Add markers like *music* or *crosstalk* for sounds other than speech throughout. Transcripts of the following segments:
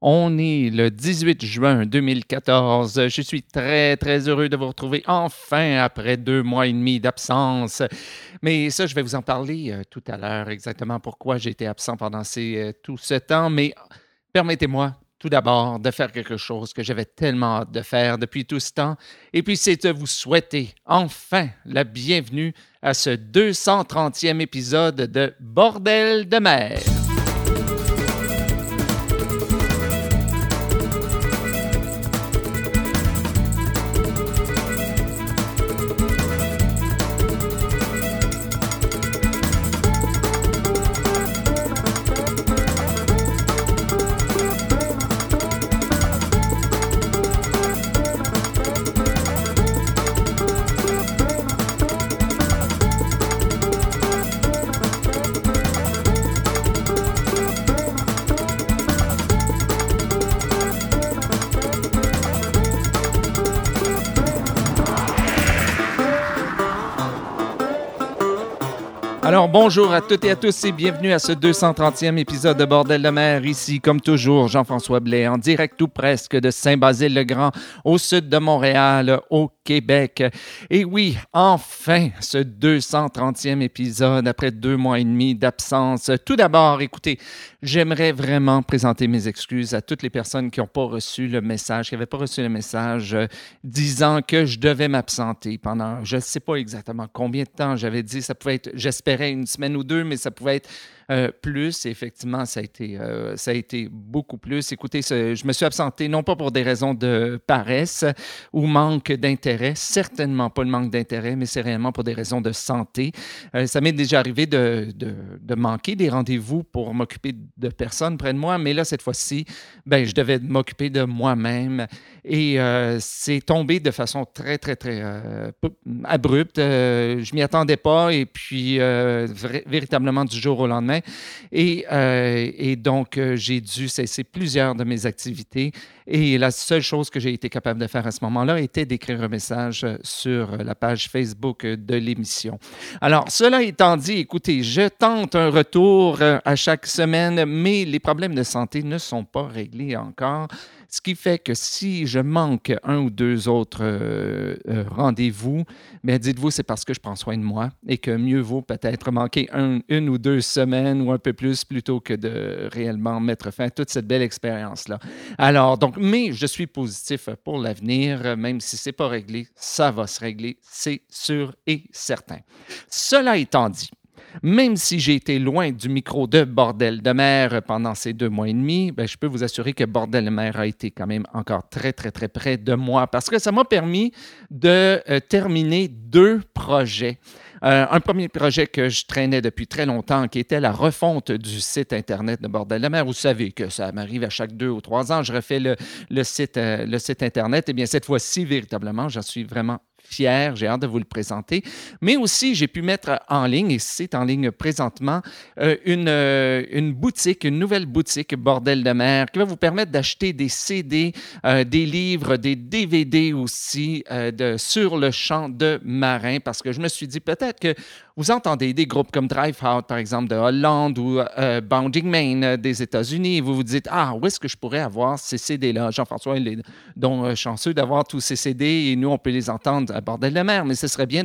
On est le 18 juin 2014. Je suis très, très heureux de vous retrouver enfin après deux mois et demi d'absence. Mais ça, je vais vous en parler euh, tout à l'heure, exactement pourquoi j'ai été absent pendant euh, tout ce temps. Mais permettez-moi tout d'abord de faire quelque chose que j'avais tellement hâte de faire depuis tout ce temps. Et puis, c'est de vous souhaiter enfin la bienvenue à ce 230e épisode de Bordel de mer. Bonjour à toutes et à tous et bienvenue à ce 230e épisode de Bordel de mer. Ici, comme toujours, Jean-François Blais en direct ou presque de Saint-Basile-le-Grand, au sud de Montréal, au Québec. Et oui, enfin, ce 230e épisode après deux mois et demi d'absence. Tout d'abord, écoutez, j'aimerais vraiment présenter mes excuses à toutes les personnes qui n'ont pas reçu le message, qui n'avaient pas reçu le message euh, disant que je devais m'absenter pendant, je ne sais pas exactement combien de temps j'avais dit, ça pouvait être, j'espère une semaine ou deux, mais ça pouvait être euh, plus. effectivement, ça a, été, euh, ça a été beaucoup plus. Écoutez, je me suis absenté non pas pour des raisons de paresse ou manque d'intérêt, certainement pas le manque d'intérêt, mais c'est réellement pour des raisons de santé. Euh, ça m'est déjà arrivé de, de, de manquer des rendez-vous pour m'occuper de personnes près de moi, mais là, cette fois-ci, ben, je devais m'occuper de moi-même et c'est tombé de façon très, très, très abrupte. je m'y attendais pas et puis véritablement du jour au lendemain, euh, et, donc, euh, j'ai dû cesser plusieurs de mes activités. Et la seule chose que j'ai été capable de faire à ce moment-là était d'écrire un message euh, sur la page Facebook de l'émission. Alors, cela étant dit, écoutez, je tente un retour à chaque semaine, mais les problèmes de santé ne sont pas réglés encore. Ce qui fait que si je manque un ou deux autres euh, euh, rendez-vous, mais dites-vous, c'est parce que je prends soin de moi et que mieux vaut peut-être manquer une ou deux semaines ou un peu plus plutôt que de réellement mettre fin à toute cette belle expérience-là. Alors, donc, mais je suis positif pour l'avenir, même si ce n'est pas réglé, ça va se régler, c'est sûr et certain. Cela étant dit, même si j'ai été loin du micro de Bordel de mer pendant ces deux mois et demi, ben, je peux vous assurer que Bordel de mer a été quand même encore très, très, très près de moi parce que ça m'a permis de euh, terminer deux projets. Euh, un premier projet que je traînais depuis très longtemps, qui était la refonte du site Internet de Bordel de mer. Vous savez que ça m'arrive à chaque deux ou trois ans, je refais le, euh, le site Internet. Eh bien, cette fois-ci, véritablement, j'en suis vraiment fier, j'ai hâte de vous le présenter. Mais aussi, j'ai pu mettre en ligne, et c'est en ligne présentement, euh, une, euh, une boutique, une nouvelle boutique Bordel de mer qui va vous permettre d'acheter des CD, euh, des livres, des DVD aussi sur le champ de marin parce que je me suis dit peut-être que vous entendez des groupes comme Drive Out, par exemple, de Hollande ou Bounding Main des États-Unis et vous vous dites Ah, où est-ce que je pourrais avoir ces CD-là Jean-François il est donc chanceux d'avoir tous ces CD et nous, on peut les entendre à Bordel de mer, mais ce serait bien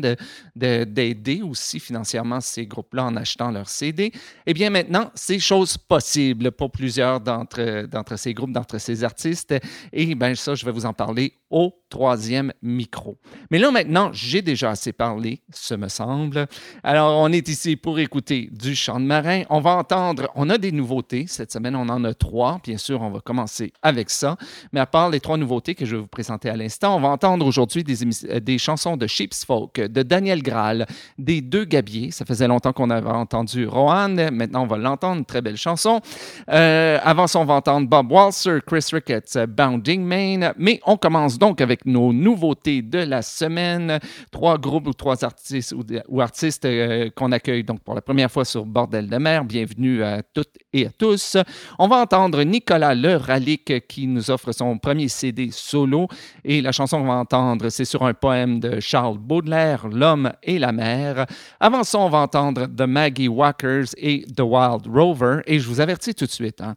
d'aider aussi financièrement ces groupes-là en achetant leurs CD. Eh bien, maintenant, c'est chose possible pour plusieurs d'entre ces groupes, d'entre ces artistes. Et bien, ça, je vais vous en parler au troisième micro. Mais là, maintenant, j'ai déjà assez parlé, ce me semble. Alors, on est ici pour écouter du chant de marin. On va entendre, on a des nouveautés. Cette semaine, on en a trois. Bien sûr, on va commencer avec ça. Mais à part les trois nouveautés que je vais vous présenter à l'instant, on va entendre aujourd'hui des, euh, des chansons de Sheep's Folk, de Daniel Graal, des deux Gabiers. Ça faisait longtemps qu'on avait entendu Rohan. Maintenant, on va l'entendre. Très belle chanson. Euh, avant ça, on va entendre Bob Walser, Chris Ricketts, Bounding Main. Mais on commence donc avec nos nouveautés de la semaine. Trois groupes ou trois artistes ou, artistes euh, qu'on accueille donc pour la première fois sur Bordel de mer. Bienvenue à toutes et à tous. On va entendre Nicolas Le Ralic qui nous offre son premier CD solo et la chanson qu'on va entendre, c'est sur un poème de Charles Baudelaire, L'homme et la mer. Avant ça, on va entendre The Maggie Walkers et The Wild Rover et je vous avertis tout de suite, hein,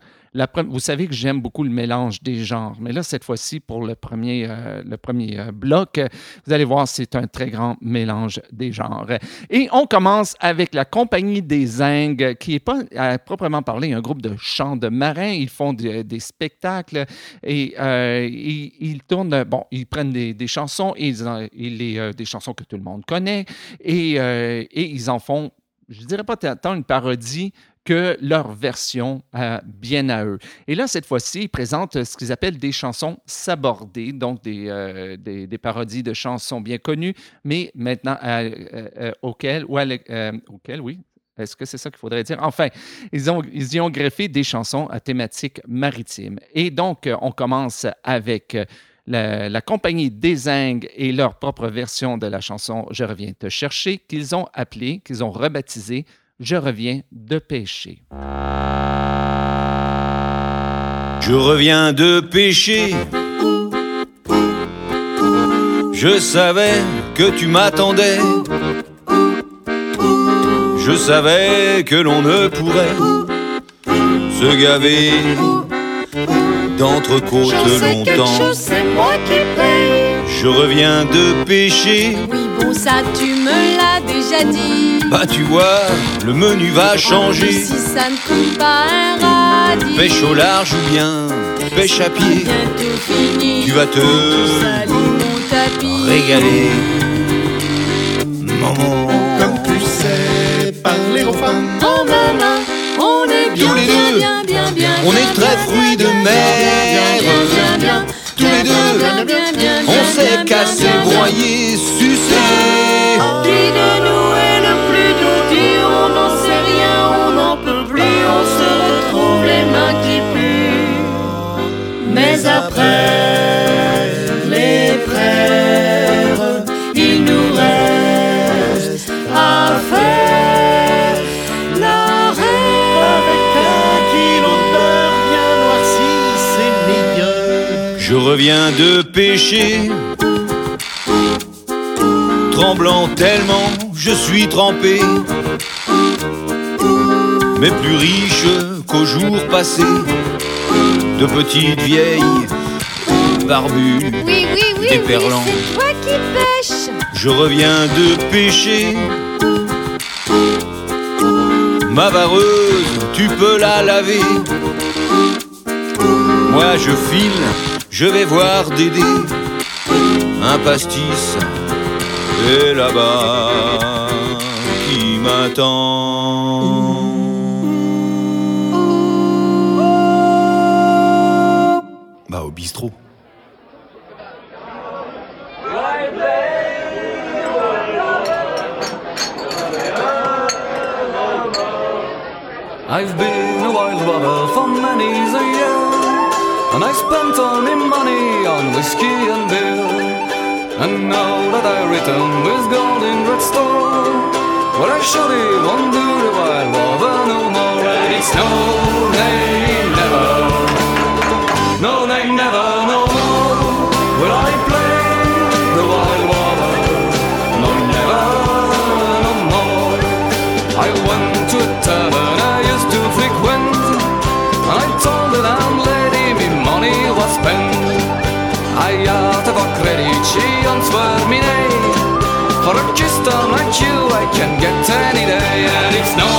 vous savez que j'aime beaucoup le mélange des genres, mais là, cette fois-ci, pour le premier, euh, le premier euh, bloc, vous allez voir, c'est un très grand mélange des genres. Et on commence avec la Compagnie des Zingues, qui n'est pas à proprement parler un groupe de chants de marins. Ils font des spectacles et euh, ils, tournent, bon, ils prennent des, chansons, et ils, les, des chansons que tout le monde connaît, et, et ils en font je ne dirais pas tant une parodie que leur version euh, bien à eux. Et là, cette fois-ci, ils présentent ce qu'ils appellent des chansons sabordées, donc des, euh, des, parodies de chansons bien connues, mais maintenant euh, auxquelles, ou auxquelles, oui, est-ce que c'est ça qu'il faudrait dire? Enfin, ils, ont, ils y ont greffé des chansons à thématique maritime. Et donc, on commence avec la, la, compagnie Désingue et leur propre version de la chanson Je reviens te chercher, qu'ils ont appelée, qu'ils ont rebaptisée je reviens de pêcher. Je reviens de pêcher. Je savais que tu m'attendais. Je savais que l'on ne pourrait se gaver d'entrecôte longtemps. C'est moi qui paye. Je reviens de pêcher. Oui, bon, ça, tu me l'as déjà dit. Bah tu vois, le menu va changer. Si ça ne coûte pas un radis. Pêche au large ou bien pêche à pied. Tu vas te régaler. Maman, comme tu sais parler aux femmes. Oh maman, on est bien, Tous les bien, deux, bien, bien, bien, on est très fruits de mer. Tous les deux, on s'est cassé, broyé, sucé. Qui de nous est le plus doux Dit on n'en sait rien, on n'en peut plus, on se retrouve les mains qui puent. Mais après reviens de pêcher. Tremblant tellement, je suis trempé. Mais plus riche qu'au jour passé. De petites vieilles barbues, Oui, oui, oui, Des oui, perlants. c'est toi qui pêches. je reviens de pêcher. Ma vareuse, tu peux la laver. Moi je file, je vais voir Dédé. Un pastis est là-bas qui m'attend. Bah au bistrot. I've been a wild robber for many's a year, and I spent all my money on whiskey and beer. And now that I return with gold in red store, well I surely won't do the wild robber no more. And it's no, nay, never, no, nay, never, no more. Will I play the wild robber? No, never, no more. I went to a tavern answered me nay For a custom like you I can get any day. And it's no,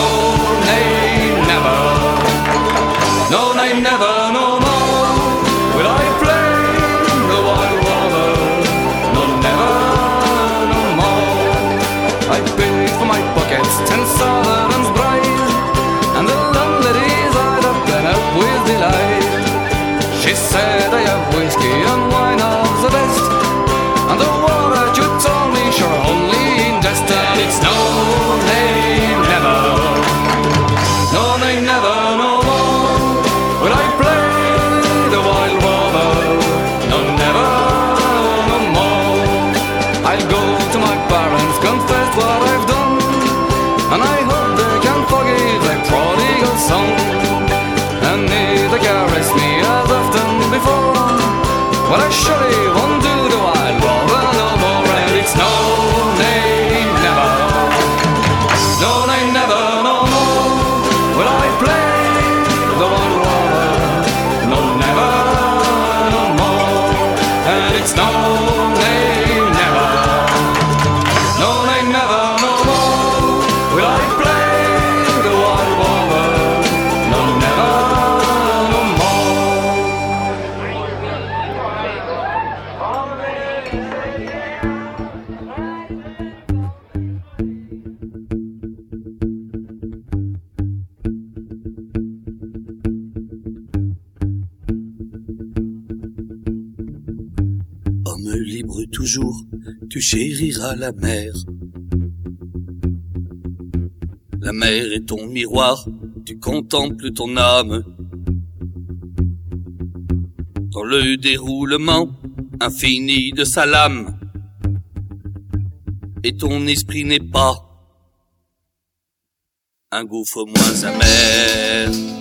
nay, never. No, nay, never, no more. Will I play the wild robber No, never, no more. I paid for my pockets ten sovereigns bright. And the landlady's eyed up and up with delight. She said tu chériras la mer. La mer est ton miroir, tu contemples ton âme. Dans le déroulement infini de sa lame. Et ton esprit n'est pas un gouffre moins amer.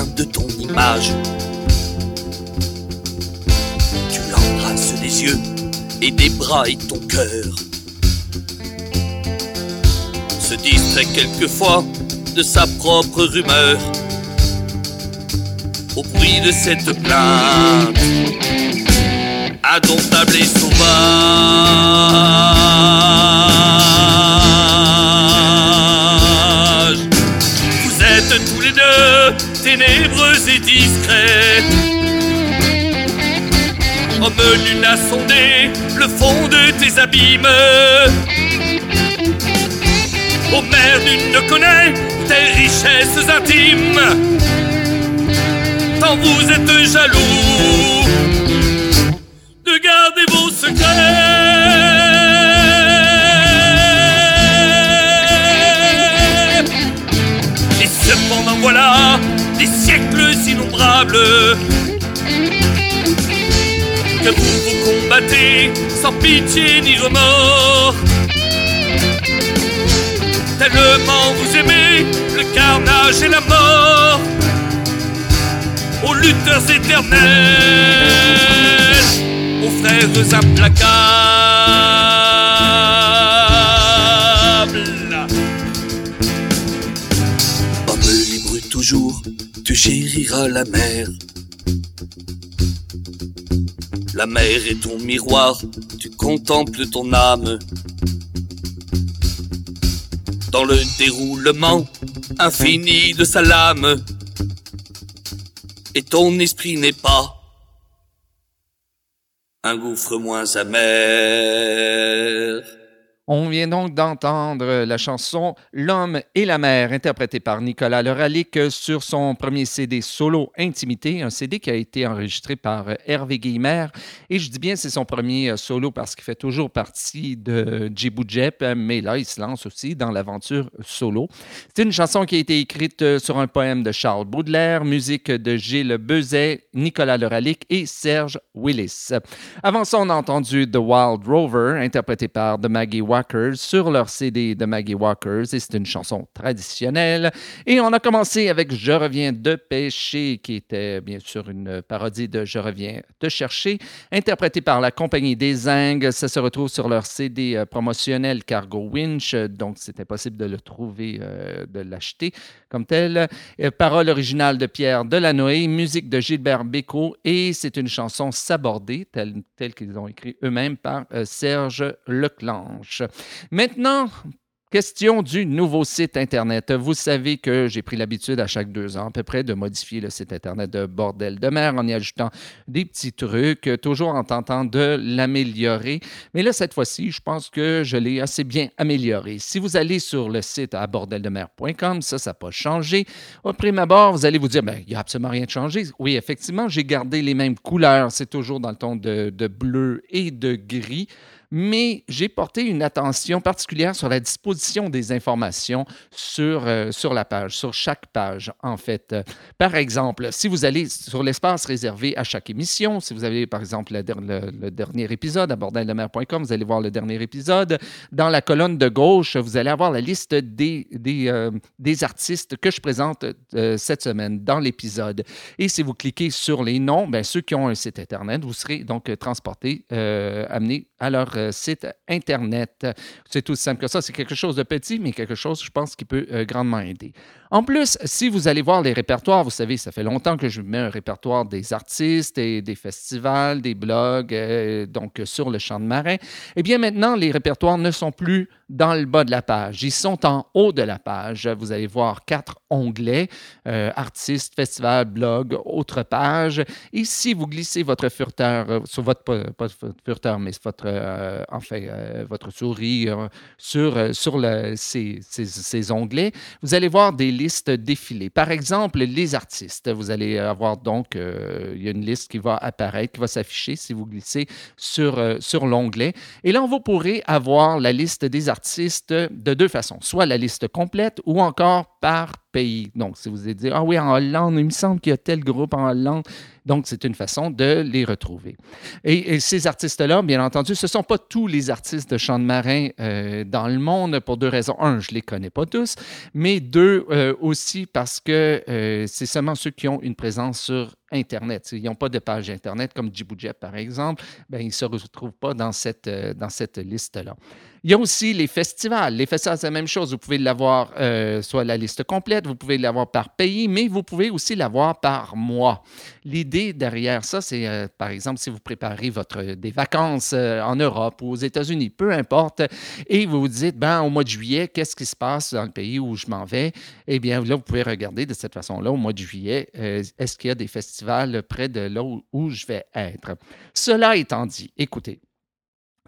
De ton image. Tu l'embrasses des yeux et des bras et ton cœur. Se distrait quelquefois de sa propre rumeur. Au bruit de cette plainte, indomptable et sauvage. Vous êtes tous les deux ténébreux et discrets. Homme lune a sondé le fond de tes abîmes. Ô mer nul ne connaît tes richesses intimes. Tant vous êtes jaloux de garder vos secrets. Et cependant voilà que vous vous combattez sans pitié ni remords. Tellement vous aimez le carnage et la mort aux lutteurs éternels, aux frères implacables. Tu chériras la mer. La mer est ton miroir, tu contemples ton âme. Dans le déroulement infini de sa lame, et ton esprit n'est pas un gouffre moins amer. On vient donc d'entendre la chanson L'homme et la mer, interprétée par Nicolas Leralic sur son premier CD solo Intimité, un CD qui a été enregistré par Hervé Guillemère. Et je dis bien c'est son premier solo parce qu'il fait toujours partie de Djibou Jep, mais là il se lance aussi dans l'aventure solo. C'est une chanson qui a été écrite sur un poème de Charles Baudelaire, musique de Gilles Bezet, Nicolas Leralic et Serge Willis. Avant ça, on a entendu The Wild Rover, interprété par The Maggie Sur leur CD de Maggie Walkers et c'est une chanson traditionnelle. Et on a commencé avec Je reviens de pêcher, qui était bien sûr une parodie de Je reviens te chercher, interprétée par la compagnie des Zingues. Ça se retrouve sur leur CD euh, promotionnel Cargo Winch, donc c'est impossible de le trouver, euh, de l'acheter comme tel. Parole originale de Pierre Delanoë, musique de Gilbert Bécaud et c'est une chanson sabordée, telle, telle qu'ils ont écrit eux-mêmes par euh, Serge Leclanche. Maintenant, Question du nouveau site Internet. Vous savez que j'ai pris l'habitude à chaque deux ans à peu près de modifier le site Internet de Bordel de mer en y ajoutant des petits trucs, toujours en tentant de l'améliorer. Mais là, cette fois-ci, je pense que je l'ai assez bien amélioré. Si vous allez sur le site à bordeldemer.com, ça, ça n'a pas changé. Au prime abord, vous allez vous dire, ben, il n'y a absolument rien de changé. Oui, effectivement, j'ai gardé les mêmes couleurs. C'est toujours dans le ton de, de bleu et de gris mais j'ai porté une attention particulière sur la disposition des informations sur, euh, sur la page, sur chaque page, en fait. Par exemple, si vous allez sur l'espace réservé à chaque émission, si vous avez, par exemple, le, der- le- le dernier épisode à bordeldemer.com, vous allez voir le dernier épisode. Dans la colonne de gauche, vous allez avoir la liste des, des, euh, des artistes que je présente euh, cette semaine dans l'épisode. Et si vous cliquez sur les noms, bien, ceux qui ont un site Internet, vous serez donc transportés, euh, amenés à leur euh, site Internet. C'est tout simple que ça. C'est quelque chose de petit, mais quelque chose, je pense, qui peut euh, grandement aider. En plus, si vous allez voir les répertoires, vous savez, ça fait longtemps que je mets un répertoire des artistes et des festivals, des blogs, euh, donc sur le champ de marin. Eh bien, maintenant, les répertoires ne sont plus dans le bas de la page. Ils sont en haut de la page. Vous allez voir quatre onglets, euh, artistes, festival, blog, autre page. Et si vous glissez votre furteur, euh, sur votre, pas votre furteur, mais votre, euh, enfin, euh, votre souris euh, sur, euh, sur ces, ces- ces onglets, vous allez voir des listes défiler. Par exemple, les artistes. Vous allez avoir donc, euh, il y a une liste qui va apparaître, qui va s'afficher si vous glissez sur, euh, sur l'onglet. Et là, vous pourrez avoir la liste des artistes de deux façons, soit la liste complète ou encore par pays. Donc, si vous allez dire, ah oui, en Hollande, il me semble qu'il y a tel groupe en Hollande. Donc, c'est une façon de les retrouver. Et, ces artistes-là, bien entendu, ce ne sont pas tous les artistes de chant de marin euh, dans le monde pour deux raisons. Un, je ne les connais pas tous, mais deux, euh, aussi parce que euh, c'est seulement ceux qui ont une présence sur Internet. Ils n'ont pas de page Internet comme Djiboujep, par exemple. Ben, ils ne se retrouvent pas dans cette, dans cette liste-là. Il y a aussi les festivals. Les festivals, c'est la même chose. Vous pouvez l'avoir euh, soit la liste complète, vous pouvez l'avoir par pays, mais vous pouvez aussi l'avoir par mois. L'idée derrière ça, c'est euh, par exemple si vous préparez votre, des vacances euh, en Europe ou aux États-Unis, peu importe, et vous vous dites, ben, au mois de juillet, qu'est-ce qui se passe dans le pays où je m'en vais? Eh bien, là, vous pouvez regarder de cette façon-là, au mois de juillet, euh, est-ce qu'il y a des festivals près de là où, où je vais être? Cela étant dit, écoutez,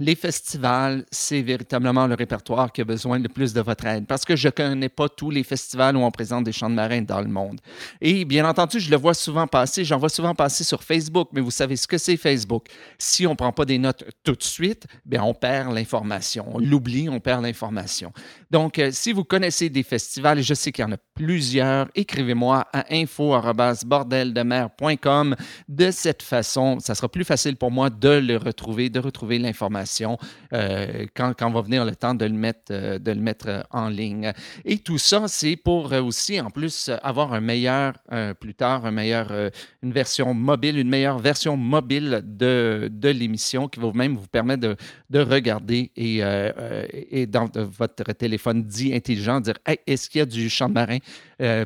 les festivals, c'est véritablement le répertoire qui a besoin le plus de votre aide parce que je ne connais pas tous les festivals où on présente des chants de marins dans le monde. Et bien entendu, je le vois souvent passer, j'en vois souvent passer sur Facebook, mais vous savez ce que c'est Facebook? Si on ne prend pas des notes tout de suite, bien on perd l'information. On l'oublie, on perd l'information. Donc, euh, si vous connaissez des festivals, et je sais qu'il y en a plusieurs, écrivez-moi à info.bordeldemer.com. De cette façon, ça sera plus facile pour moi de le retrouver, de retrouver l'information euh, quand, va venir le temps de le mettre, euh, de le mettre euh, en ligne. Et tout ça, c'est pour aussi, en plus, avoir un meilleur, plus tard, un meilleur, une version mobile, une meilleure version mobile de, de l'émission qui va même vous permettre de, de regarder et, et dans votre téléphone dit intelligent, dire Hey, est-ce qu'il y a du champ de marin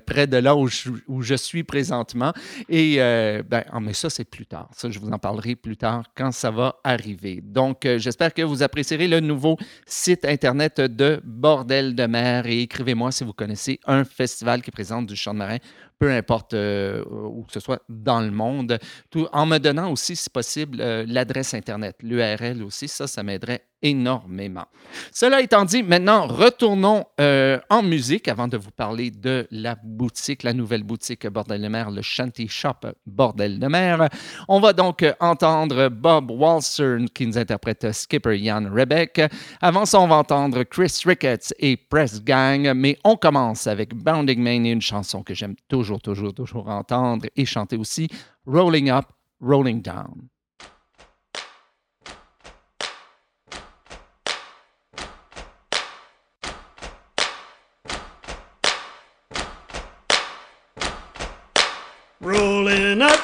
près de là où je, suis présentement? Et ben, ah, mais ça, c'est plus tard. Ça, je vous en parlerai plus tard quand ça va arriver. Donc, euh, j'espère que vous apprécierez le nouveau site Internet de Bordel de mer. Et écrivez-moi si vous connaissez un festival qui présente du chant de marin peu importe euh, où que ce soit dans le monde, tout, en me donnant aussi, si possible, euh, l'adresse Internet, l'URL aussi, ça, ça m'aiderait énormément. Cela étant dit, maintenant, retournons euh, en musique avant de vous parler de la boutique, la nouvelle boutique Bordel de mer, le Shanty Shop Bordel de mer. On va donc entendre Bob Walser qui nous interprète Skipper Jan Rebeck. Avant ça, on va entendre Chris Ricketts et Press Gang, mais on commence avec Bounding Main et une chanson que j'aime toujours, toujours, toujours entendre et chanter aussi, Rolling Up, Rolling Down. Rolling up,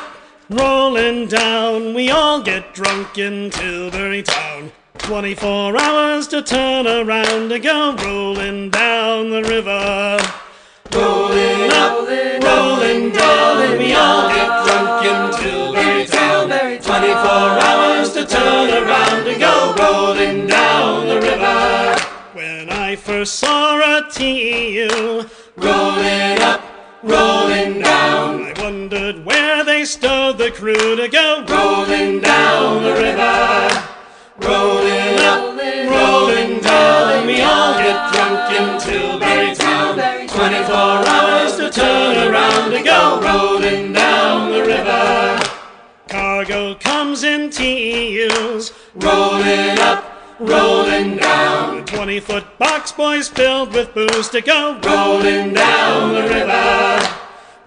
rolling down, we all get drunk in Tilbury Town. 24 hours to turn around to go rolling down the river. Rolling up, rolling down, we all get drunk in Tilbury Town. 24 hours to turn around to go rolling down the river. When I first saw a TU rolling up, rolling down, I wondered where they stowed the crew to go rolling down the river. Rolling up, rolling down, we all get drunk in Tilbury Town. 24 hours to turn around and go rolling down the river. Cargo comes in TEUs, rolling up, rolling down. 20 foot box boys filled with booze to go rolling down the river.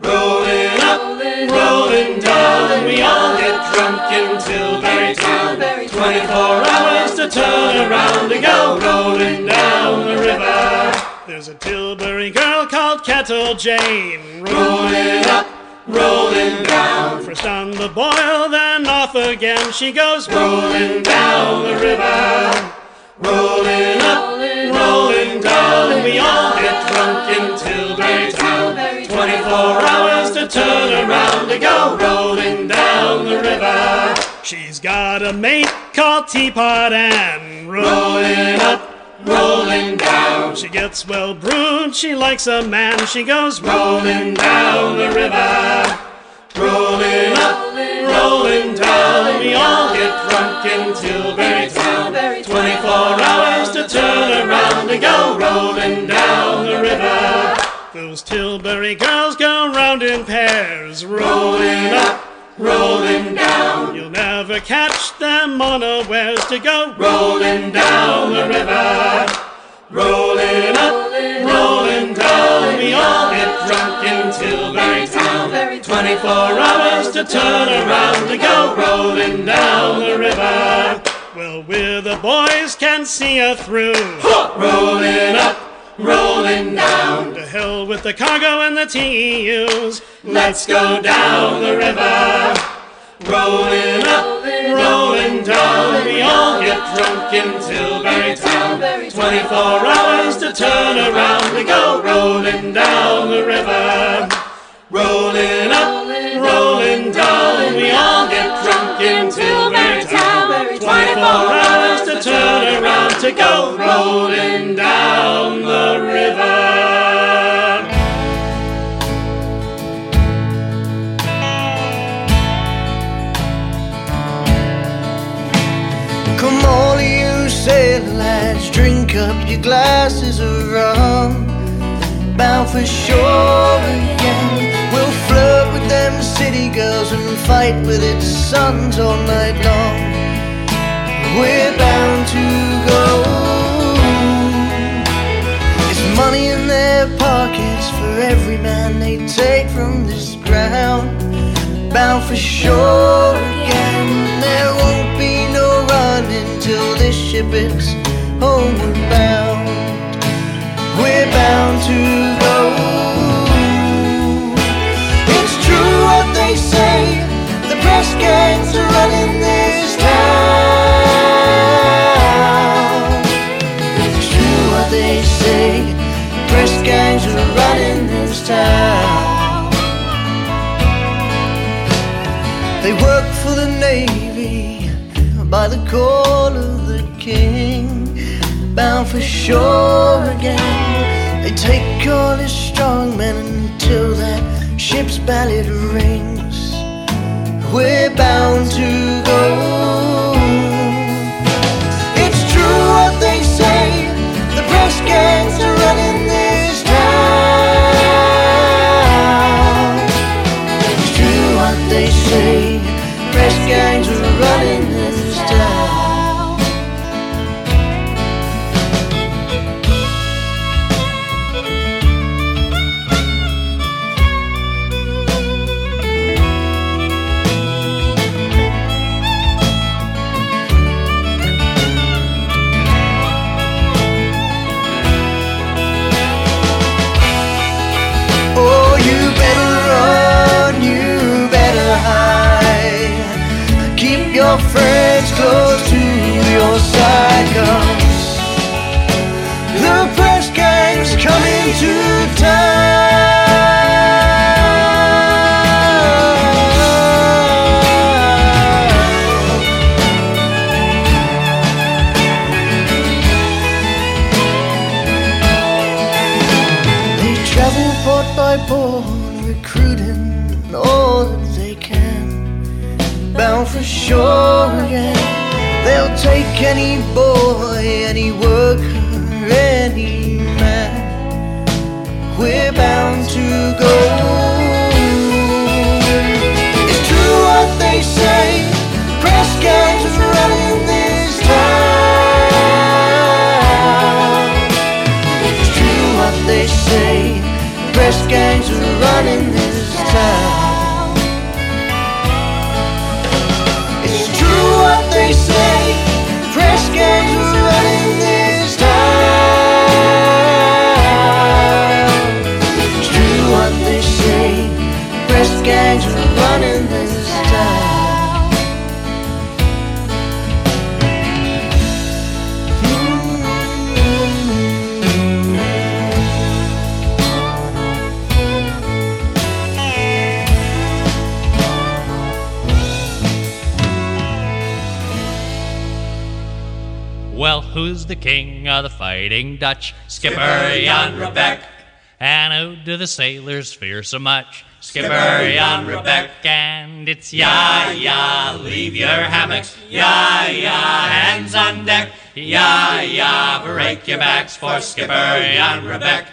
Rolling up, rolling down, we all get drunk until Tilbury Town. 24 hours to turn around and go rolling down the river. There's a Tilbury girl called Kettle Jane, rolling up, rolling down. First on the boil, then off again she goes rolling down the river. Rolling up, rolling down, we all get drunk in Tilbury Town. to turn around to go rolling down the river. She's got a mate called Teapot Ann, rolling up, rolling down. She gets well brewed, she likes a man, she goes rolling down the river. Rolling up, rolling down, we all get drunk in Tilbury Town. 24 hours to turn around and go rolling down the river. Those Tilbury girls go round in pairs, rolling up, rolling down. You'll never catch them unawares to go rolling down the river. Rolling up, rolling down, we all get drunk in Tilbury Town. 24 hours to turn around to go rolling down the river. Well, we're the boys can see her through. Rolling up, rolling down. To hell with the cargo and the TEUs. Let's go down the river. Rolling up, rolling down. We all get drunk in Tilbury Town. 24 hours to turn around to go rolling down the river. Rolling up, rolling down. We all get drunk in Tilbury Town. 24 hours turn around to go rolling down the river. Come all you sailor lads, drink up your glasses of rum. Bound for shore again. We'll flirt with them city girls and fight with its sons all night long. We're bound to go. It's money in their pockets for every man they take from this ground. Bound for shore again. There won't be no running till this ship is homeward bound. We're bound to go. It's true what they say. The press gangs are running this gangs are running this town. They work for the Navy by the call of the King. Bound for shore again. They take all his strong men until that ship's ballad rings. We're bound to go. Of the fighting Dutch? Skipper Jan Rebeck. And who do the sailors fear so much? Skipper Jan Rebeck. And it's ya, ya, leave your hammocks. Ya, ya, hands on deck. Ya, ya, break your backs for Skipper Jan Rebeck.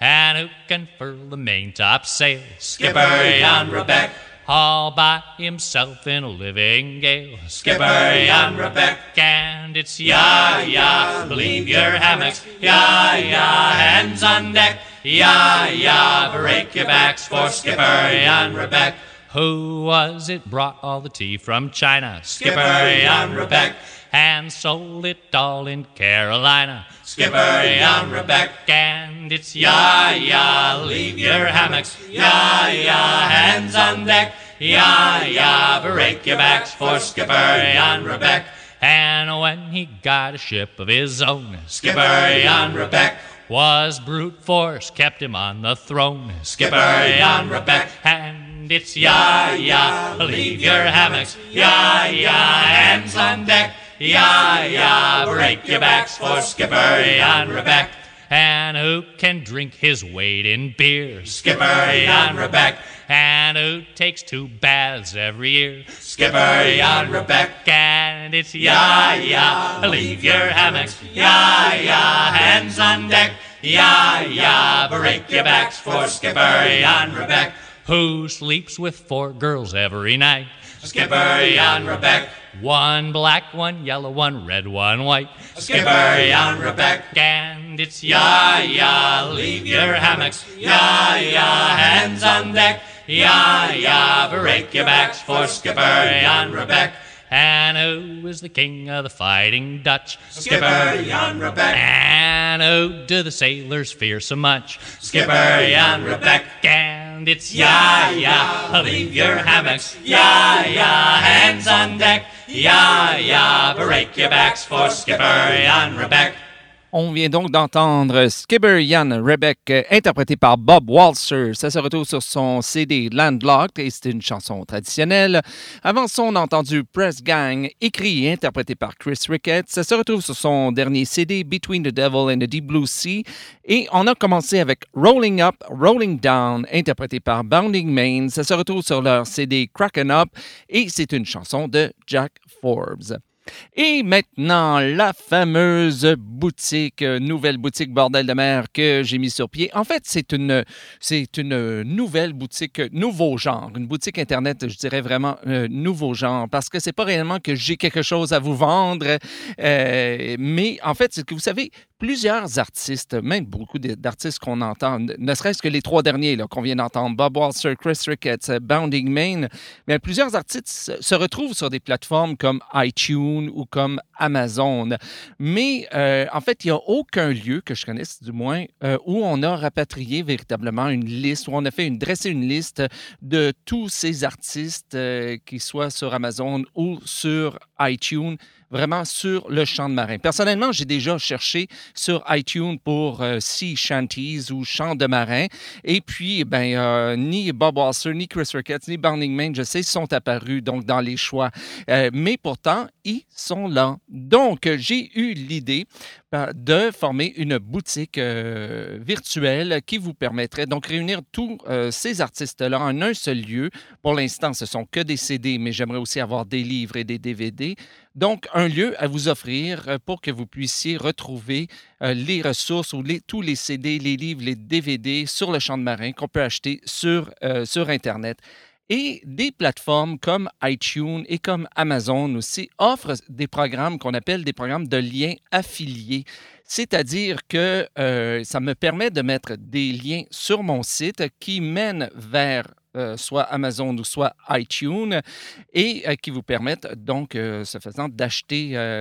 And who can furl the maintop sail? Skipper Jan Rebeck. All by himself in a living gale. Skipper Jan Rebeck. And it's ya, ya, leave your hammocks. Ya, ya, hands on deck. Ya, ya, break your backs for Skipper Jan Rebeck. Who was it brought all the tea from China? Skipper Jan Rebeck. And sold it all in Carolina. Skipper Jan Rebeck. And it's ya, ya, leave your hammocks. Ya, ya, hands on deck. Ya, ya, break your backs for Skipper Jan Rebeck. And when he got a ship of his own, Skipper Jan Rebeck was brute force kept him on the throne. Skipper Jan Rebeck, and it's ya, ya, leave your hammocks. Ya, ya, hands on deck. Ya, ya, break your backs for Skipper Jan Rebeck. And who can drink his weight in beer? Skipper Jan Rebeck. And who takes two baths every year? Skipper Jan Rebeck. And it's ya, ya, leave your hammocks. Ya, ya, hands on deck. Ya, ya, break your backs for Skipper Jan Rebeck. Who sleeps with four girls every night? Skipper Jan Rebeck. One black, one yellow, one red, one white. Skipper Jan Rebeck. And it's ya, ya, leave your hammocks. Ya, ya, hands on deck. Ya, ya, break your backs for Skipper Jan Rebeck. And who is the king of the fighting Dutch? Skipper Jan Rebeck. And who do the sailors fear so much? Skipper Jan Rebeck. And it's ya, ya, leave your hammocks. Ya, ya, hands on deck. Ya, ya, break your backs for Skipper Jan Rebeck. On vient donc d'entendre Skipper Jan Rebeck, euh, interprété par Bob Walser. Ça se retrouve sur son CD Landlocked et c'est une chanson traditionnelle. Avant ça, on a entendu Press Gang, écrit et interprété par Chris Ricketts. Ça se retrouve sur son dernier CD Between the Devil and the Deep Blue Sea. Et on a commencé avec Rolling Up, Rolling Down, interprété par Bounding Main. Ça se retrouve sur leur CD Kraken Up et c'est une chanson de Jack Forbes. Et maintenant, la fameuse boutique, euh, nouvelle boutique Bordel de mer que j'ai mis sur pied. En fait, c'est une, c'est une nouvelle boutique, nouveau genre, une boutique Internet, je dirais vraiment euh, nouveau genre, parce que c'est pas réellement que j'ai quelque chose à vous vendre, euh, mais en fait, c'est que vous savez, plusieurs artistes, même beaucoup d'artistes qu'on entend, ne serait-ce que les trois derniers là, qu'on vient d'entendre, Bob Walser, Chris Ricketts, Bounding Main, mais plusieurs artistes se retrouvent sur des plateformes comme iTunes ou comme Amazon. Mais euh, en fait, il n'y a aucun lieu que je connaisse, du moins, euh, où on a rapatrié véritablement une liste, où on a fait une, dressé une liste de tous ces artistes, euh, qui soient sur Amazon ou sur iTunes, vraiment sur le chant de marin. Personnellement, j'ai déjà cherché sur iTunes pour euh, Sea Shanties ou chant de marin. Et puis, ben, euh, ni Bob Wasser, ni Chris Ricketts, ni Burning Man, je sais, sont apparus donc dans les choix. Euh, mais pourtant, ils sont là. Donc, j'ai eu l'idée de former une boutique virtuelle qui vous permettrait donc réunir tous ces artistes-là en un seul lieu. Pour l'instant, ce sont que des CD, mais j'aimerais aussi avoir des livres et des DVD. Donc, un lieu à vous offrir euh, pour que vous puissiez retrouver euh, les ressources ou tous les CD, les livres, les DVD sur le champ de marin qu'on peut acheter sur, euh, sur Internet. Et des plateformes comme iTunes et comme Amazon aussi offrent des programmes qu'on appelle des programmes de liens affiliés. C'est-à-dire que ça me permet de mettre des liens sur mon site qui mènent vers euh, soit Amazon ou soit iTunes et euh, qui vous permettent donc, euh, ce faisant, d'acheter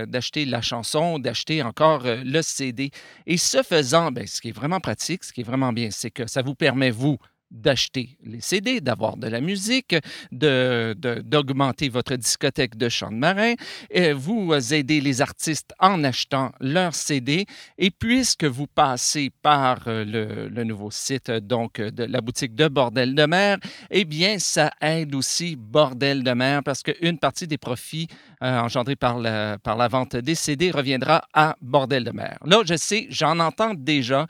d'acheter la chanson, d'acheter encore le CD. Et ce faisant, ben, ce qui est vraiment pratique, ce qui est vraiment bien, c'est que ça vous permet, vous, d'acheter les CD, d'avoir de la musique, d'augmenter votre discothèque de chant de marin. Vous aidez les artistes en achetant leurs CD. Et puisque vous passez par euh, le, nouveau site donc de la boutique de Bordel de mer, eh bien, ça aide aussi Bordel de mer parce qu'une partie des profits euh, engendrés par la, par la vente des CD reviendra à Bordel de mer. Là, je sais, j'en entends déjà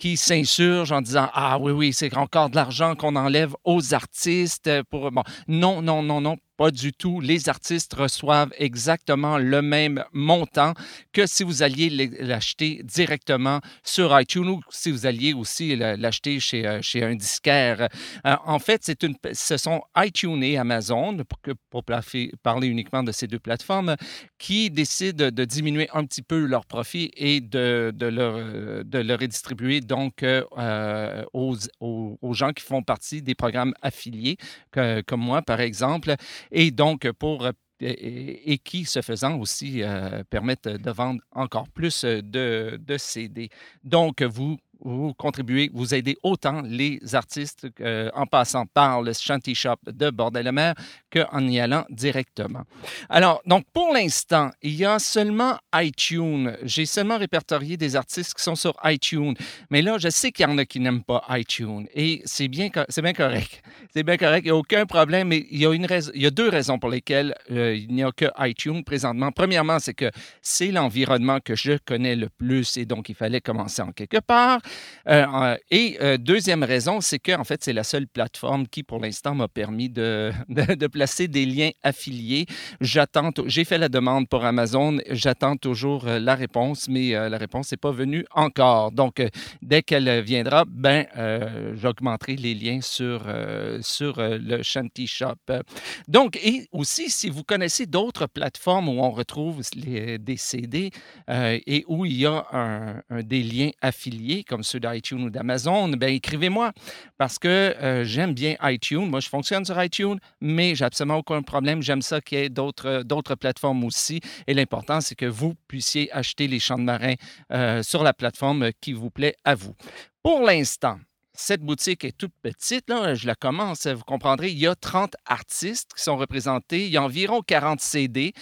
qui s'insurgent en disant Ah oui, oui, c'est encore de l'argent qu'on enlève aux artistes. Pour... Bon, non, non, non, non, pas du tout. Les artistes reçoivent exactement le même montant que si vous alliez l'acheter directement sur iTunes ou si vous alliez aussi l'acheter chez, euh, chez un disquaire. Euh, en fait, c'est une, ce sont iTunes et Amazon, pour, que- pour parler uniquement de ces deux plateformes, qui décident de diminuer un petit peu leurs profits et de, de, euh, de le redistribuer donc euh, aux, aux- gens qui font partie des programmes affiliés, comme moi, par exemple, et donc pour euh, et, qui, ce faisant aussi, euh, permettent de vendre encore plus euh, de, de CD. Donc, vous, vous contribuez, vous aidez autant les artistes en passant par le Shanty Shop de Bordel-le-Mer qu'en y allant directement. Alors, donc, pour l'instant, il y a seulement iTunes. J'ai seulement répertorié des artistes qui sont sur iTunes. Mais là, je sais qu'il y en a qui n'aiment pas iTunes. Et c'est bien, c'est bien correct. *laughs* C'est bien correct. Il n'y a aucun problème. Mais il y a, une raison, il y a deux raisons pour lesquelles euh, il n'y a que iTunes présentement. Premièrement, c'est que c'est l'environnement que je connais le plus et donc il fallait commencer en quelque part. Euh, et euh, deuxième raison, c'est que en fait, c'est la seule plateforme qui, pour l'instant, m'a permis de, *laughs* de placer des liens affiliés. J'attends, j'ai fait la demande pour Amazon. J'attends toujours euh, la réponse, mais euh, la réponse n'est pas venue encore. Donc, euh, dès qu'elle viendra, ben, j'augmenterai les liens sur, euh, sur le Shanty Shop. Donc, et aussi, si vous connaissez d'autres plateformes où on retrouve les- des CD et où il y a des liens affiliés, comme ceux d'iTunes ou d'Amazon, ben écrivez-moi parce que j'aime bien iTunes. Moi, je fonctionne sur iTunes, mais j'ai absolument aucun problème. J'aime ça qu'il y ait d'autres d'autres plateformes aussi. Et l'important, c'est que vous puissiez acheter les champs de marins euh, sur la plateforme qui vous plaît à vous. Pour l'instant, cette boutique est toute petite, là, je la commence, vous comprendrez, il y a 30 artistes qui sont représentés, il y a environ 40 CD.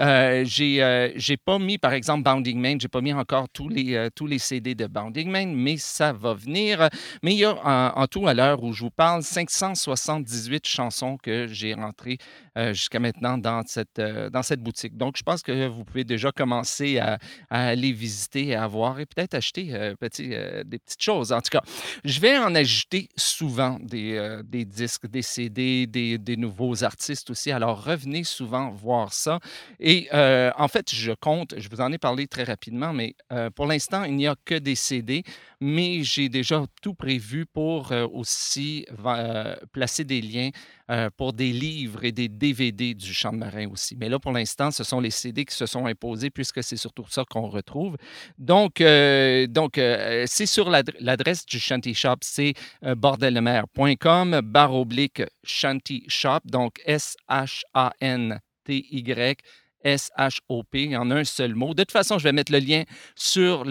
Euh, j'ai euh, j'ai pas mis, par exemple, Bounding Man, j'ai pas mis encore tous les, euh, tous les CD de Bounding Man, mais ça va venir. Mais il y a en, tout, à l'heure où je vous parle, 578 chansons que j'ai rentrées euh, jusqu'à maintenant dans cette, dans cette boutique. Donc, je pense que vous pouvez déjà commencer à, à aller visiter, à voir et peut-être acheter petit, des petites choses. En tout cas, je vais en ajouter souvent des, des disques, des CD, des, des nouveaux artistes aussi. Alors, revenez souvent voir ça. Et euh, en fait, je compte, je vous en ai parlé très rapidement, mais euh, pour l'instant, il n'y a que des CD, mais j'ai déjà tout prévu pour euh, aussi placer des liens pour des livres et des DVD du champ de marin aussi. Mais là, pour l'instant, ce sont les CD qui se sont imposés puisque c'est surtout ça qu'on retrouve. Donc, donc c'est sur l'adre- l'adresse du Shanty Shop, c'est bordellemer.com, barre oblique Shanty Shop, donc S-H-A-N-T-Y. S-H-O-P, en un seul mot. De toute façon, je vais mettre le lien sur,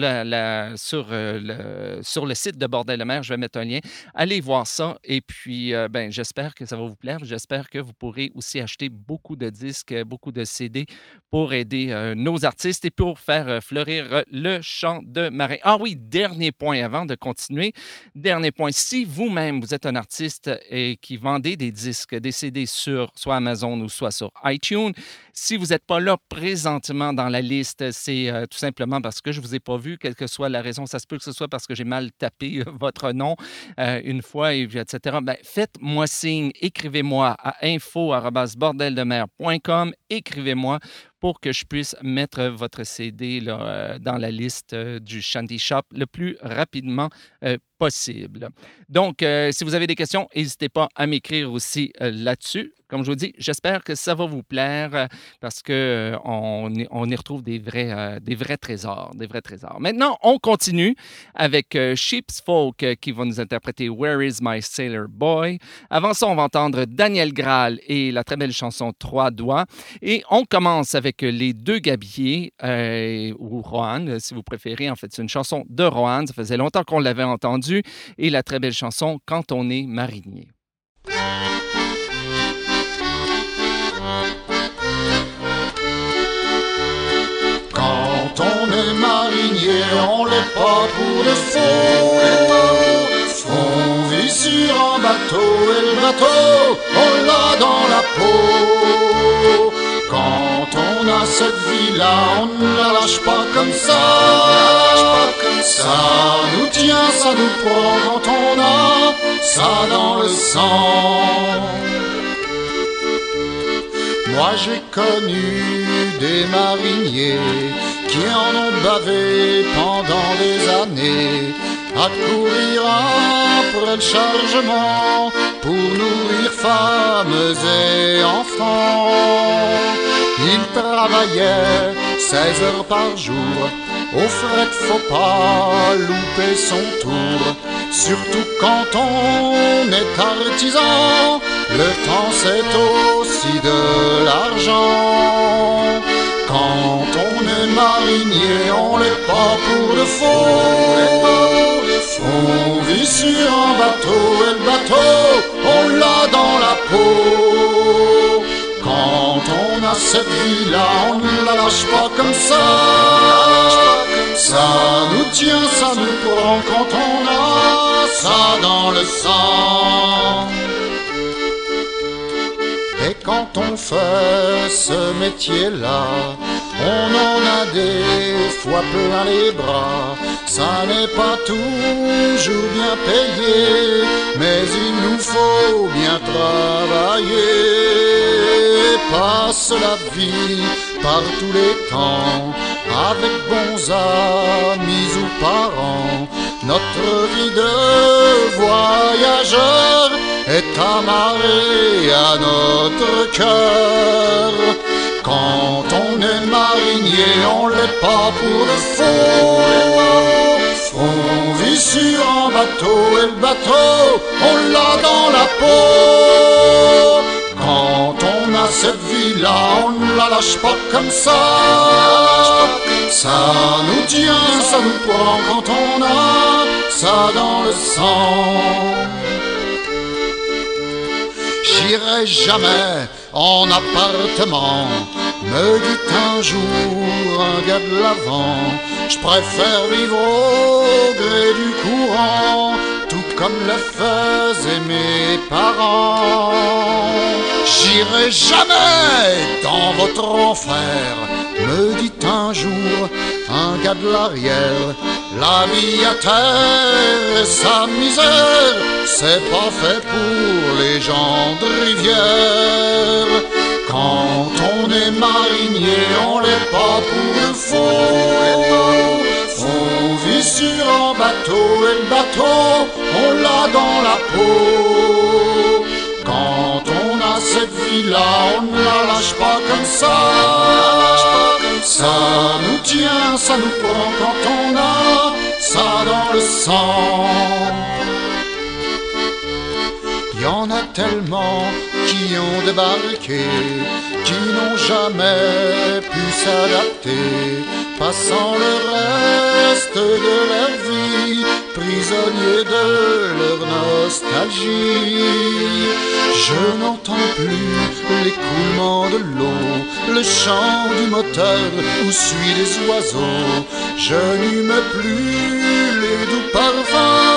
sur, euh, le, sur le site de Bordel le Mer. Je vais mettre un lien. Allez voir ça. Et puis, euh, ben, j'espère que ça va vous plaire. J'espère que vous pourrez aussi acheter beaucoup de disques, beaucoup de CD pour aider euh, nos artistes et pour faire fleurir le chant de marin. Ah oui, dernier point avant de continuer. Dernier point, si vous-même, vous êtes un artiste et qui vendez des disques, des CD sur soit Amazon ou soit sur iTunes, si vous n'êtes pas là présentement dans la liste, c'est euh, tout simplement parce que je ne vous ai pas vu, quelle que soit la raison. Ça se peut que ce soit parce que j'ai mal tapé euh, *laughs* votre nom euh, une fois, etc. Ben, Faites-moi signe, écrivez-moi à info.bordeldemer.com, écrivez-moi pour que je puisse mettre votre CD là, dans la liste du Shandy Shop le plus rapidement possible. Donc, si vous avez des questions, n'hésitez pas à m'écrire aussi là-dessus. Comme je vous dis, j'espère que ça va vous plaire euh, parce que euh, on, y- retrouve des vrais, euh, des vrais trésors, des vrais trésors. Maintenant, on continue avec Sheep's Folk qui va nous interpréter Where is my sailor boy. Avant ça, on va entendre Daniel Graal et la très belle chanson Trois doigts. Et on commence avec les deux gabiers, ou Rohan, si vous préférez. En fait, c'est une chanson de Rohan. Ça faisait longtemps qu'on l'avait entendue. Et la très belle chanson Quand on est marinier. On l'est pas pour de faux. On vit sur un bateau et le bateau, on l'a dans la peau. Quand on a cette vie-là, on ne la lâche pas comme ça. Ça nous tient, ça nous prend quand on a ça dans le sang. Moi j'ai connu des mariniers qui en ont bavé pendant des années à courir après le chargement pour nourrir femmes et enfants. Ils travaillaient 16 heures par jour au fret faut pas louper son tour. Surtout quand on est artisan Le temps c'est aussi de l'argent. Quand on est marinier on l'est pas pour de faux. On vit sur un bateau et le bateau on l'a dans la peau cette vie-là, on ne la lâche pas comme ça. Ça nous tient, ça nous prend quand on a ça dans le sang. Et quand on fait ce métier-là, on en a des fois plein les bras. Ça n'est pas toujours bien payé, mais il nous faut bien travailler. Passe la vie par tous les temps, avec bons amis ou parents. Notre vie de voyageur est amarrée à notre cœur. Quand on est marinier, on l'est pas pour le faux. On vit sur un bateau et le bateau, on l'a dans la peau. Cette vie-là, on ne la lâche pas comme ça. Ça nous tient, ça nous prend quand on a ça dans le sang. J'irai jamais en appartement, me dit un jour un gars de l'avant. Je préfère vivre au gré du courant, comme le faisaient mes parents. J'irai jamais dans votre enfer, me dit un jour un gars de l'arrière. La vie à terre et sa misère, c'est pas fait pour les gens de rivière. Quand on est marinier, on l'est pas pour le faux. On vit sur un bateau et le bateau, on l'a dans la peau. Quand on a cette vie-là, on ne la lâche pas comme ça. Ça nous tient, ça nous prend quand on a ça dans le sang. En a tellement qui ont débarqué, qui n'ont jamais pu s'adapter, passant le reste de leur vie prisonniers de leur nostalgie. Je n'entends plus l'écoulement de l'eau, le chant du moteur où suit les oiseaux. Je n'hume plus les doux parfums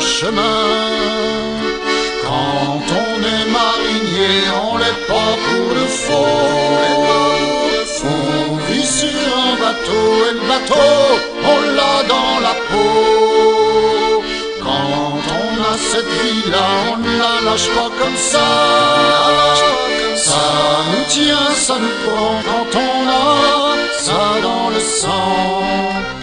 chemin. Quand on est marinier, on l'est pas pour le faux. On vit sur un bateau et le bateau, on l'a dans la peau. Quand on a cette vie-là, on ne la lâche pas comme ça. Ça nous tient, ça nous prend quand on a ça dans le sang.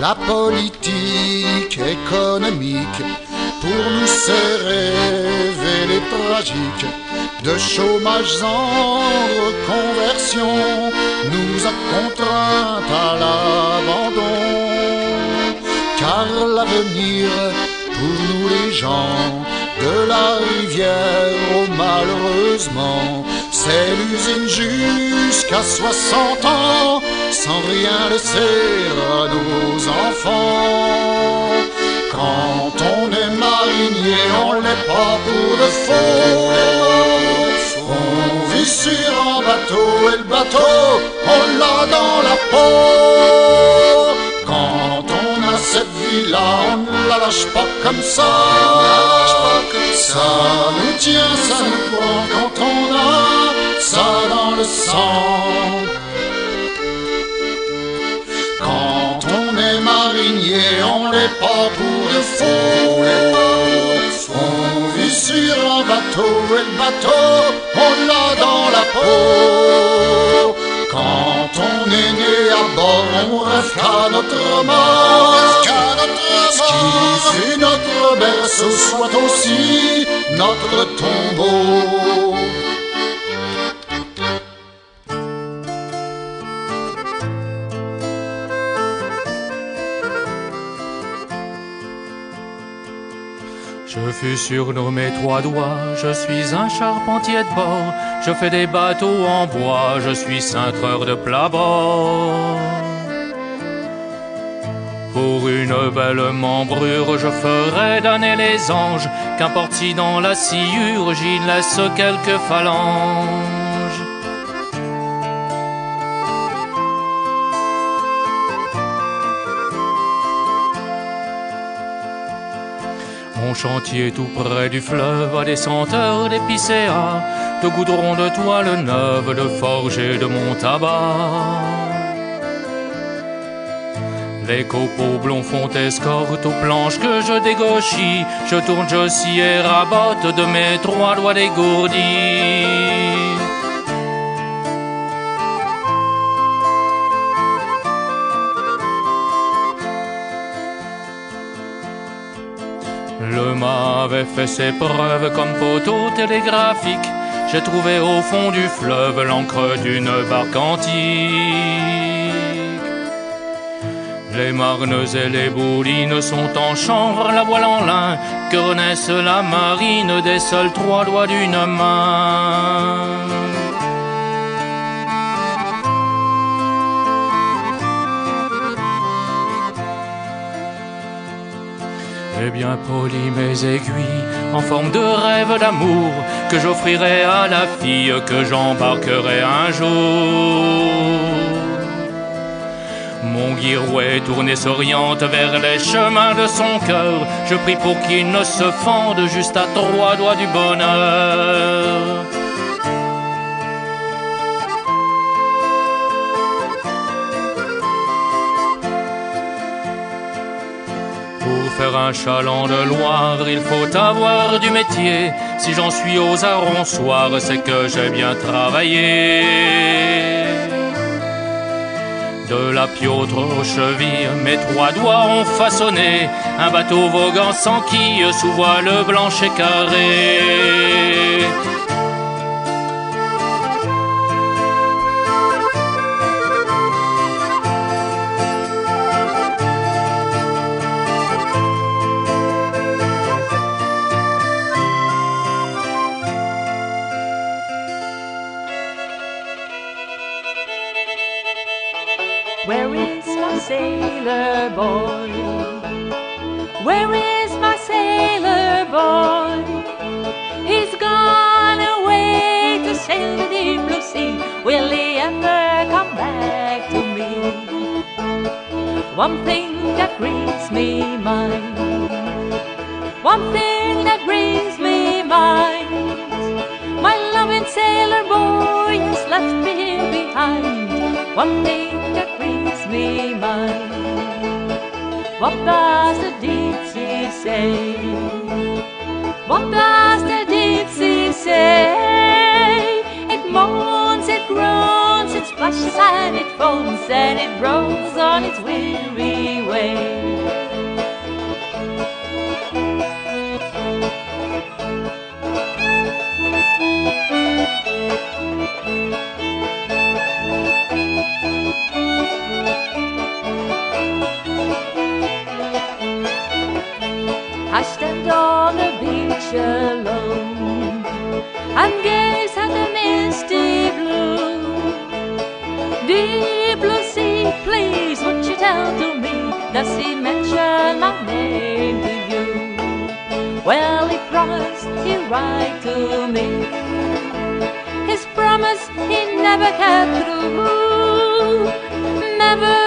La politique économique pour nous serrer les tragiques de chômage en reconversion nous a contraints à l'abandon. Car l'avenir pour nous les gens de la rivière, oh, malheureusement, c'est l'usine jusqu'à 60 ans, sans rien laisser à nos enfants. Quand on est marinier, on l'est pas pour de faux. On vit sur un bateau et le bateau, on l'a dans la peau. Quand on a cette vie-là, on ne la lâche pas comme ça. Ça nous tient, ça nous prend quand on a ça dans le sang. Quand on est marinier, on n'est pas pour de faux. On vit sur un bateau et le bateau, on l'a dans la peau. Quand on est né à bord, on rêve qu'à notre mort. Ce qui fut notre berceau soit aussi notre tombeau. Fus surnommé trois doigts, je suis un charpentier de bord, je fais des bateaux en bois, je suis cintreur de plat-bord. Pour une belle membrure, je ferai donner les anges, qu'importe si dans la sciure j'y laisse quelques phalanges. Chantier tout près du fleuve a des senteurs d'épicéas, de goudron de toile neuve, de forge et de mon tabac. Les copeaux blonds font escorte aux planches que je dégauchis. Je tourne, je scie et rabote de mes trois doigts dégourdis. Le mât avait fait ses preuves comme poteau télégraphique. J'ai trouvé au fond du fleuve l'encre d'une barque antique. Les marnes et les boulines sont en chanvre, la voile en lin, que la marine des seuls trois doigts d'une main? J'ai bien poli mes aiguilles en forme de rêve d'amour que j'offrirai à la fille que j'embarquerai un jour. Mon guirouet tourné s'oriente vers les chemins de son cœur. Je prie pour qu'il ne se fende juste à trois doigts du bonheur. Faire un chaland de Loire, il faut avoir du métier. Si j'en suis aux arronsoirs, c'est que j'ai bien travaillé. De la piautre aux chevilles, mes trois doigts ont façonné un bateau voguant sans quille sous voile blanche et carrée. Deep blue sea, please won't you tell to me, does he mention my name to you? Well, he promised he'd write to me. His promise he never kept through. Never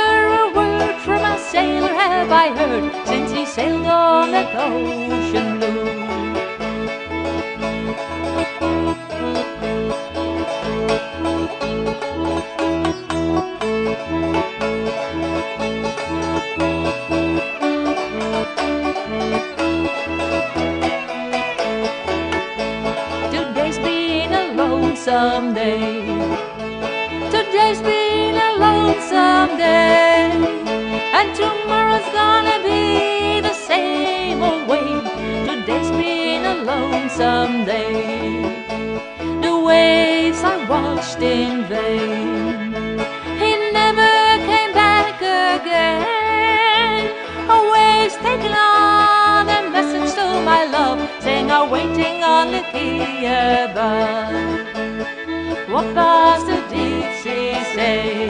a word from a sailor have I heard since he sailed on that ocean blue. Today's been a lonesome day. Today's been a lonesome day. And tomorrow's gonna be the same old way. Today's been a lonesome day. The waves I watched in vain. Waiting on the key above. What does the deep sea say?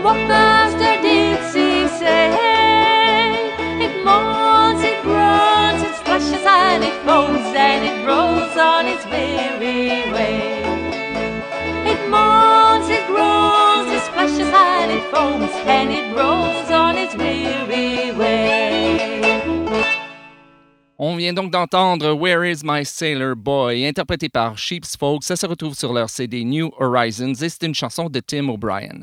What does the deep sea say? It moans, it groans, it splashes and it foams and it rolls on its weary way. It moans, it groans, it splashes and it foams and it rolls vient donc d'entendre Where is My Sailor Boy, interprété par Sheep's Folk. Ça se retrouve sur leur CD New Horizons et c'est une chanson de Tim O'Brien.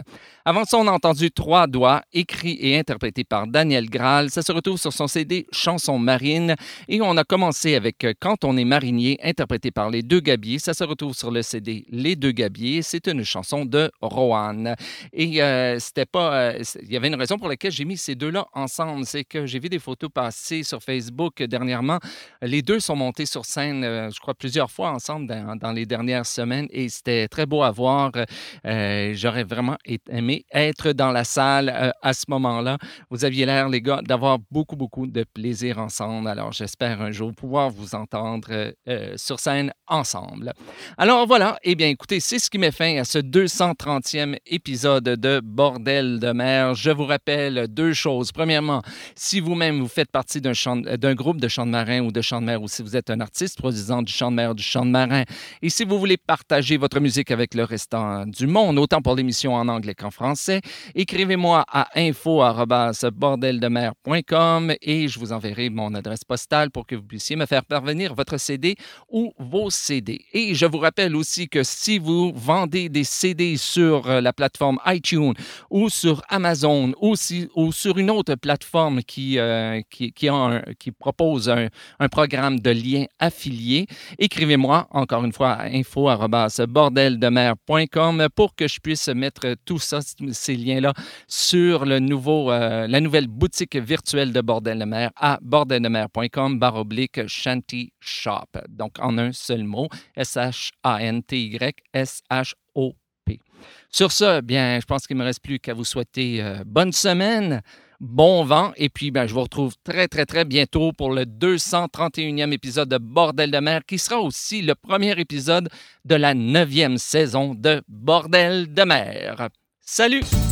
Avant ça, on a entendu Trois Doigts, écrit et interprété par Daniel Graal. Ça se retrouve sur son CD Chanson marine. Et on a commencé avec euh, Quand on est marinier, interprété par Les Deux Gabiers. Ça se retrouve sur le CD Les Deux Gabiers. C'est une chanson de Rohan. Et euh, c'était pas. euh, il y avait une raison pour laquelle j'ai mis ces deux-là ensemble. C'est que j'ai vu des photos passer sur Facebook dernièrement. Les deux sont montés sur scène, je crois, plusieurs fois ensemble dans, dans les dernières semaines et c'était très beau à voir. J'aurais vraiment é- aimé être dans la salle euh, à ce moment-là. Vous aviez l'air, les gars, d'avoir beaucoup, beaucoup de plaisir ensemble. Alors, j'espère un jour pouvoir vous entendre euh, euh, sur scène ensemble. Alors voilà, eh bien écoutez, c'est ce qui met fin à ce 230e épisode de Bordel de mer. Je vous rappelle deux choses. Premièrement, si vous-même vous faites partie d'un groupe de chant de marin ou de chant de mer ou si vous êtes un artiste produisant du chant de mer, du chant de marin, et si vous voulez partager votre musique avec le restant du monde, autant pour l'émission en anglais qu'en français, écrivez-moi à info@bordeldemer.com et je vous enverrai mon adresse postale pour que vous puissiez me faire parvenir votre CD ou vos CD. Et je vous rappelle aussi que si vous vendez des CD sur euh, la plateforme iTunes ou sur Amazon ou, sur une autre plateforme qui, euh, propose un, un programme de liens affiliés, écrivez-moi encore une fois à info@bordeldemer.com pour que je puisse mettre tout ça, ces liens-là, sur le nouveau, euh, la nouvelle boutique virtuelle de Bordel de mer à bordeldemer.com barre oblique Shanty Shop. Donc en un seul mot, S-H-A-N-T-Y-S-H-O-P. Sur ce, bien, je pense qu'il ne me reste plus qu'à vous souhaiter euh, bonne semaine, bon vent, et puis ben, je vous retrouve très, très, très bientôt pour le 231e épisode de Bordel de mer, qui sera aussi le premier épisode de la neuvième saison de Bordel de mer. Salut!